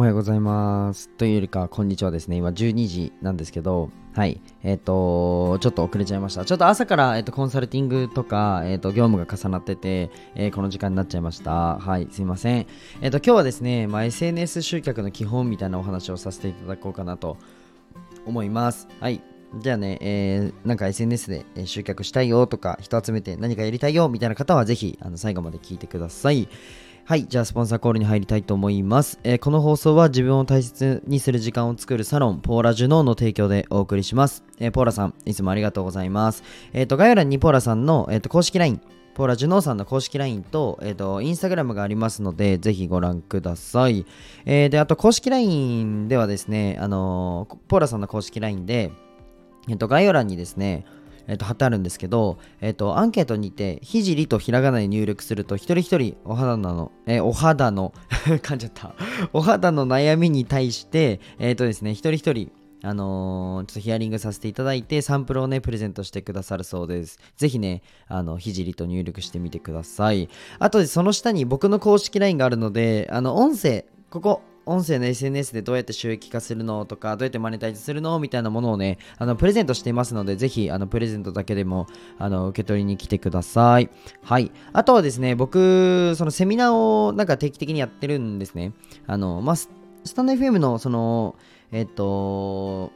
おはようございます。というよりか、こんにちはですね。今12時なんですけど、はい。えっ、と、ちょっと遅れちゃいました。ちょっと朝から、えっとコンサルティングとか、えっと業務が重なってて、えーこの時間になっちゃいました。はい。すいません。えっ、と、今日はですね、まあ、SNS 集客の基本みたいなお話をさせていただこうかなと思います。はい。じゃあね、えーなんか SNS で集客したいよとか、人集めて何かやりたいよみたいな方は、ぜひ、あの最後まで聞いてください。はい、じゃあスポンサーコールに入りたいと思います。えーこの放送は自分を大切にする時間を作るサロン、ポーラジュノーの提供でお送りします。えーポーラさん、いつもありがとうございます。えっ、と、概要欄にポーラさんの、えーと公式 LINE、ポーラジュノーさんの公式 LINE と、えっ、と、インスタグラムがありますので、ぜひご覧ください。えーで、あと、公式 LINE ではですね、あのポーラさんの公式 LINE で、えっ、と、概要欄にですね、えっと貼ってあるんですけど、えっと、アンケートにて、ひじりとひらがなで入力すると、一人一人お肌の、えお肌の、噛んじゃった。お肌の悩みに対して、えっとですね、一人一人、あのーちょっとヒアリングさせていただいて、サンプルをね、プレゼントしてくださるそうです。ぜひね、あの、ひじりと入力してみてください。あとで、その下に僕の公式 LINE があるので、あの、音声、ここ、音声の SNS でどうやって収益化するのとか、どうやってマネタイズするのみたいなものをね、あの、プレゼントしていますので、ぜひ、あの、プレゼントだけでも、あの、受け取りに来てください。はい。あとはですね、僕、そのセミナーをなんか定期的にやってるんですね。あの、まあ、ススタンド FM の、その、えっと、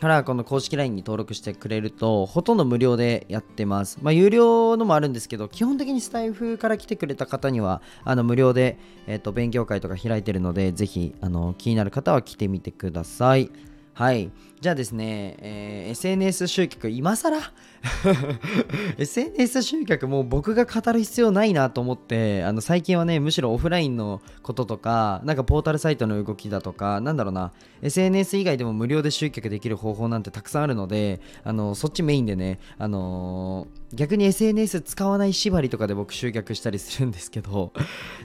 からこの公式 LINE に登録してくれるとほとんど無料でやってます。まあ有料のもあるんですけど基本的にスタイフから来てくれた方にはあの無料で、えっと勉強会とか開いてるのでぜひあの気になる方は来てみてください。はい。じゃあですね、えー SNS 集客、今更 ?SNS 集客もう僕が語る必要ないなと思って、あの最近はね、むしろオフラインのこととか、なんかポータルサイトの動きだとか、なんだろうな、SNS 以外でも無料で集客できる方法なんてたくさんあるので、あのそっちメインでね、あのー逆に SNS 使わない縛りとかで僕集客したりするんですけど、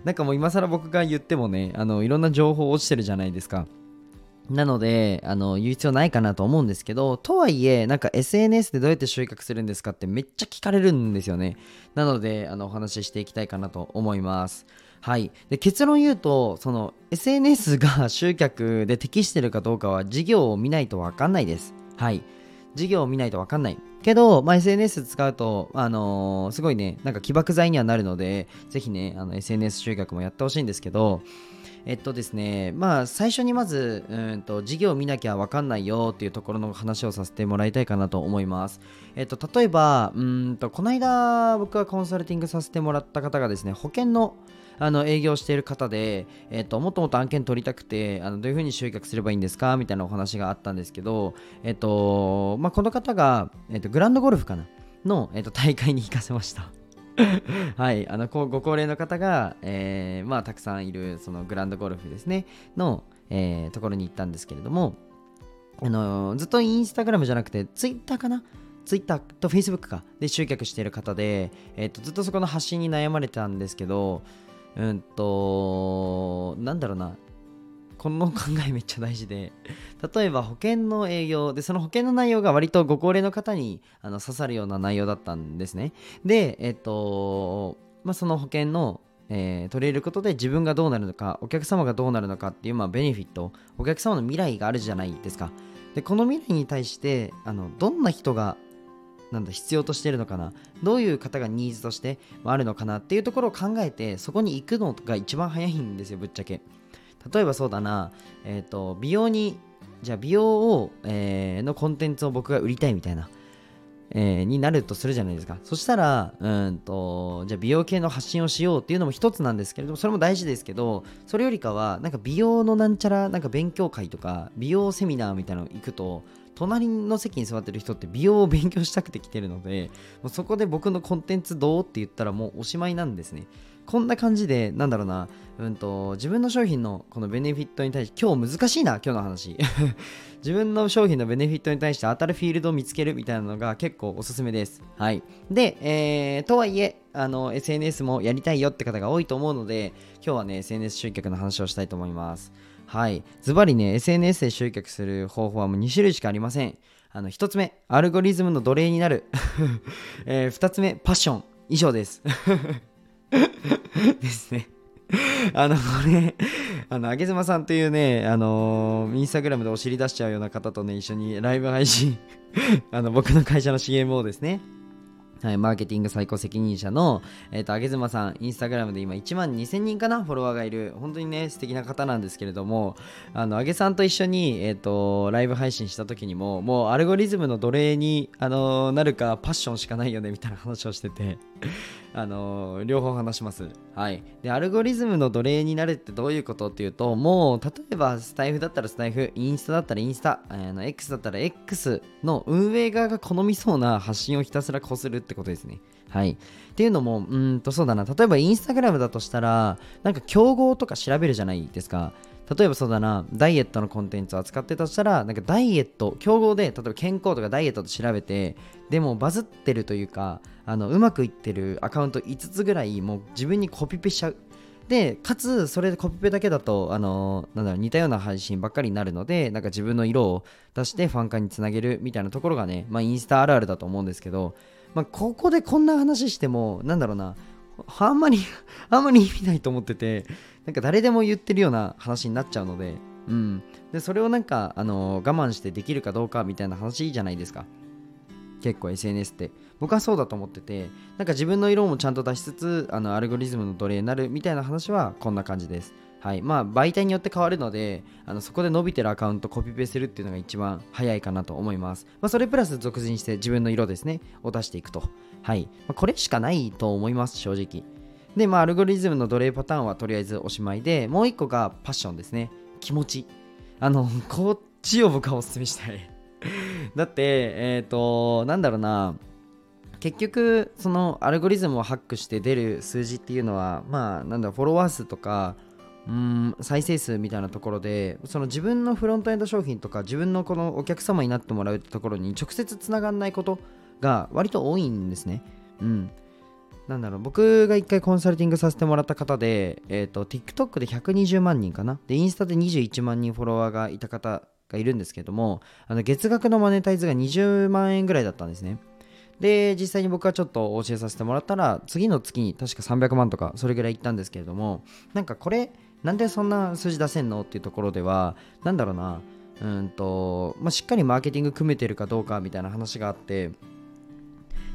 なんかもう今更僕が言ってもね、あのいろんな情報落ちてるじゃないですか。なので、あの、言う必要ないかなと思うんですけど、とはいえ、なんか SNS でどうやって集客するんですかってめっちゃ聞かれるんですよね。なので、あの、お話ししていきたいかなと思います。はい。で、結論言うと、その、SNS が集客で適してるかどうかは事業を見ないとわかんないです。はい。事業を見ないとわかんない。けど、まあ、SNS 使うと、あのーすごいね、なんか起爆剤にはなるので、ぜひね、あの SNS 集客もやってほしいんですけど、えっとですね、まあ最初にまず、うんと事業を見なきゃ分かんないよっていうところの話をさせてもらいたいかなと思います。えっと例えば、うんとこの間僕がコンサルティングさせてもらった方がですね、保険のあの営業している方で、えっと、もっともっと案件取りたくてあのどういうふうに集客すればいいんですか？みたいなお話があったんですけど、えっとまあ、この方が、えっと、グランドゴルフかな？の、えっと、大会に行かせました。はい、あのこうご高齢の方が、えーまあ、たくさんいるそのグランドゴルフですねの、えーところに行ったんですけれども、あのーずっとインスタグラムじゃなくてツイッターかな？ツイッターとフェイスブックか？で集客している方で、えーとずっとそこの発信に悩まれてたんですけどうんとなんだろうな。この考えめっちゃ大事で例えば保険の営業でその保険の内容が割とご高齢の方にあの刺さるような内容だったんですね。でえっとまあその保険のえー取れることで自分がどうなるのかお客様がどうなるのかっていう、まあ、ベネフィットお客様の未来があるじゃないですか。でこの未来に対してあのどんな人がなんだ必要としてるのかなどういう方がニーズとしてあるのかなっていうところを考えてそこに行くのが一番早いんですよぶっちゃけ。例えばそうだなえっ、と美容にじゃあ美容を、えーのコンテンツを僕が売りたいみたいなえーになるとするじゃないですか。そしたら、うんと、じゃあ美容系の発信をしようっていうのも一つなんですけれども、それも大事ですけど、それよりかは、なんか美容のなんちゃら、なんか勉強会とか、美容セミナーみたいなの行くと、隣の席に座ってる人って美容を勉強したくて来てるので、もうそこで僕のコンテンツどうって言ったらもうおしまいなんですね。こんな感じで、なんだろうな、うんと、自分の商品のこのベネフィットに対して、今日難しいな、今日の話。自分の商品のベネフィットに対して当たるフィールドを見つけるみたいなのが結構おすすめです。はい。で、えーとはいえ、あの、SNS もやりたいよって方が多いと思うので、今日はね、SNS 集客の話をしたいと思います。はい。ズバリね、SNS で集客する方法はもう2種類しかありません。あの、1つ目、アルゴリズムの奴隷になる。え2つ目、パッション。以上です。ですね。あの、これ、あの、あげずまさんというね、あのーインスタグラムでお尻出しちゃうような方とね、一緒にライブ配信あの、僕の会社の CM をですね、はい、マーケティング最高責任者の、えっ、と、あげずまさん、インスタグラムで今1万2000人かな、フォロワーがいる、本当にね、素敵な方なんですけれども、あの、あげさんと一緒に、えっ、と、ライブ配信した時にも、もうアルゴリズムの奴隷に、あのなるか、パッションしかないよね、みたいな話をしてて、あの両方話します。はい。で、アルゴリズムの奴隷になるってどういうことっていうと、もう、例えば、スタイフだったらスタイフ、インスタだったらインスタ、あの X だったら X の運営側が好みそうな発信をひたすらこするってことですね。はい。っていうのも、うんと、そうだな。例えば、インスタグラムだとしたら、なんか競合とか調べるじゃないですか。例えばそうだな、ダイエットのコンテンツを扱ってたとしたら、なんかダイエット、競合で、例えば健康とかダイエットと調べて、でもバズってるというか、あのうまくいってるアカウント5つぐらい、もう自分にコピペしちゃう。で、かつ、それでコピペだけだと、あのなんだろう、似たような配信ばっかりになるので、なんか自分の色を出してファン化につなげるみたいなところがね、まあ、インスタあるあるだと思うんですけど、まあ、ここでこんな話しても、なんだろうな、あんまり あんまり意味ないと思ってて、なんか誰でも言ってるような話になっちゃうので、うん。で、それをなんか、あの我慢してできるかどうかみたいな話じゃないですか。結構 SNS って。僕はそうだと思ってて、なんか自分の色もちゃんと出しつつ、あのアルゴリズムの奴隷になるみたいな話はこんな感じです。はい。まあ、媒体によって変わるので、あのそこで伸びてるアカウントコピペするっていうのが一番早いかなと思います。まあ、それプラス続進して自分の色ですね、を出していくと。はい。まあ、これしかないと思います、正直。で、まあ、アルゴリズムの奴隷パターンはとりあえずおしまいで、もう一個がパッションですね。気持ち。あの、こっちを僕はお勧めしたい。だって、えっ、ー、と、なんだろうな。結局そのアルゴリズムをハックして出る数字っていうのはまあなんだろうフォロワー数とかうん再生数みたいなところでその自分のフロントエンド商品とか自分のこのお客様になってもらうところに直接つながんないことが割と多いんですね。うん。なんだろう僕が一回コンサルティングさせてもらった方で、え、ー、と TikTok で120万人かな？でインスタで21万人フォロワーがいた方がいるんですけどもあの月額のマネタイズが20万円ぐらいだったんですね。で、実際に僕はちょっと教えさせてもらったら、次の月に確か300万とか、それぐらいいったんですけれども、なんかこれ、なんでそんな数字出せんの？っていうところでは、なんだろうな、うんと、まあ、しっかりマーケティング組めてるかどうかみたいな話があって、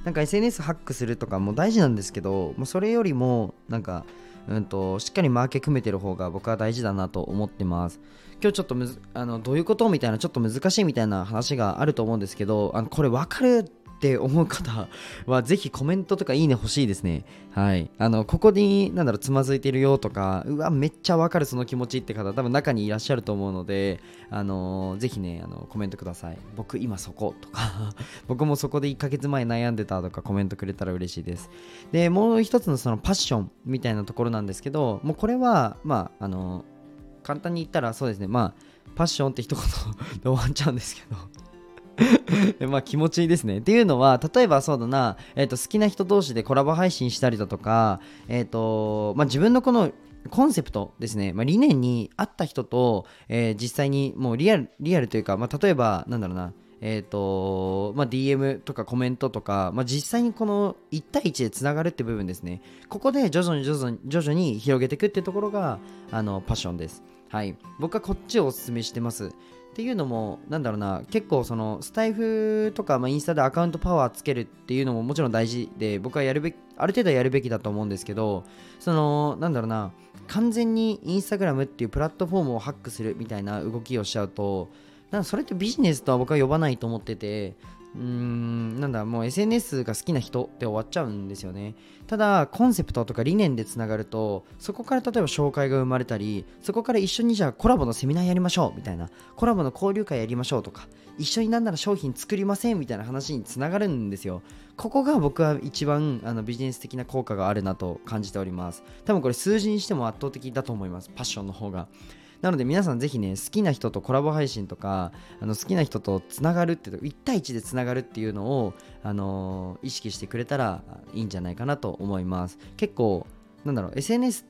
なんか SNS ハックするとかも大事なんですけど、もうそれよりも、なんか、うんと、しっかりマーケ組めてる方が僕は大事だなと思ってます。今日ちょっとむずあのどういうこと？みたいな、ちょっと難しいみたいな話があると思うんですけど、あのこれ分かるって思う方はぜひコメントとかいいね欲しいですね。はい。あの、ここに、なんだろう、つまずいてるよとか、うわ、めっちゃわかるその気持ちって方、多分中にいらっしゃると思うので、あのー、ぜひね、あの、コメントください。僕今そことか 僕もそこで1ヶ月前悩んでたとかコメントくれたら嬉しいです。で、もう一つのそのパッションみたいなところなんですけど、もうこれは、まあ、あのー、簡単に言ったらそうですね、まあ、パッションって一言で終わっちゃうんですけど まあ気持ちいいですね。っていうのは、例えばそうだな、えー、と好きな人同士でコラボ配信したりだとか、えっ、ー、と、まあ自分のこのコンセプトですね、まあ、理念に合った人と、えー、実際にもうリアル、リアルというか、まあ例えば、なんだろうな、えーとまあ、DM とかコメントとか、まあ、実際にこの1対1でつながるって部分ですね。ここで徐々に徐々に徐々に広げていくってところがあのパッションです。はい。僕はこっちをお勧めしてます。っていうのも、なんだろうな、結構そのスタイフとか、まあ、インスタでアカウントパワーつけるっていうのももちろん大事で、僕はやるべき、ある程度やるべきだと思うんですけど、その、なんだろうな、完全にインスタグラムっていうプラットフォームをハックするみたいな動きをしちゃうと、なんかそれってビジネスとは僕は呼ばないと思ってて、うーん、なんだ、もう SNS が好きな人って終わっちゃうんですよね。ただ、コンセプトとか理念でつながると、そこから例えば紹介が生まれたり、そこから一緒にじゃあコラボのセミナーやりましょうみたいな、コラボの交流会やりましょうとか、一緒になんなら商品作りませんみたいな話につながるんですよ。ここが僕は一番あのビジネス的な効果があるなと感じております。多分これ数字にしても圧倒的だと思います。パッションの方が。なので皆さんぜひね、好きな人とコラボ配信とか、あの好きな人とつながるって1対1でつながるっていうのを、あのー、意識してくれたらいいんじゃないかなと思います。結構、なんだろう、SNS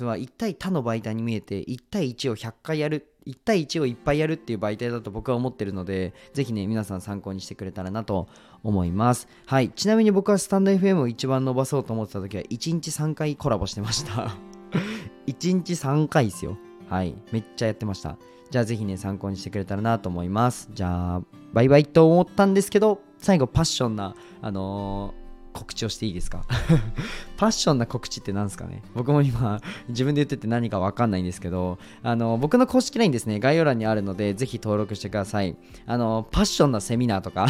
は1対他の媒体に見えて、1対1を100回やる1対1をいっぱいやるっていう媒体だと僕は思ってるので、ぜひね、皆さん参考にしてくれたらなと思います。はい。ちなみに僕はスタンド FM を一番伸ばそうと思ってた時は、1日3回コラボしてました。1日3回ですよ。はい。めっちゃやってました。じゃあぜひね参考にしてくれたらなと思います。じゃあバイバイと思ったんですけど最後パッションなあのー告知をしていいですか？パッションな告知って何ですかね？僕も今自分で言ってて何か分かんないんですけどあの僕の公式 LINE ですね。概要欄にあるのでぜひ登録してください。あのパッションなセミナーとか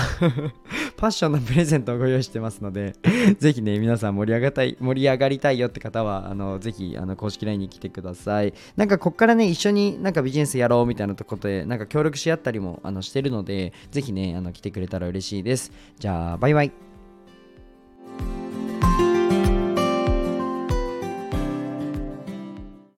パッションなプレゼントをご用意してますのでぜひね皆さん盛り上がたい盛り上がりたいよって方はあのぜひあの公式 LINE に来てください。なんかこっからね一緒になんかビジネスやろうみたいなとこでなんか協力し合ったりもあのしてるのでぜひねあの来てくれたら嬉しいです。じゃあバイバイ。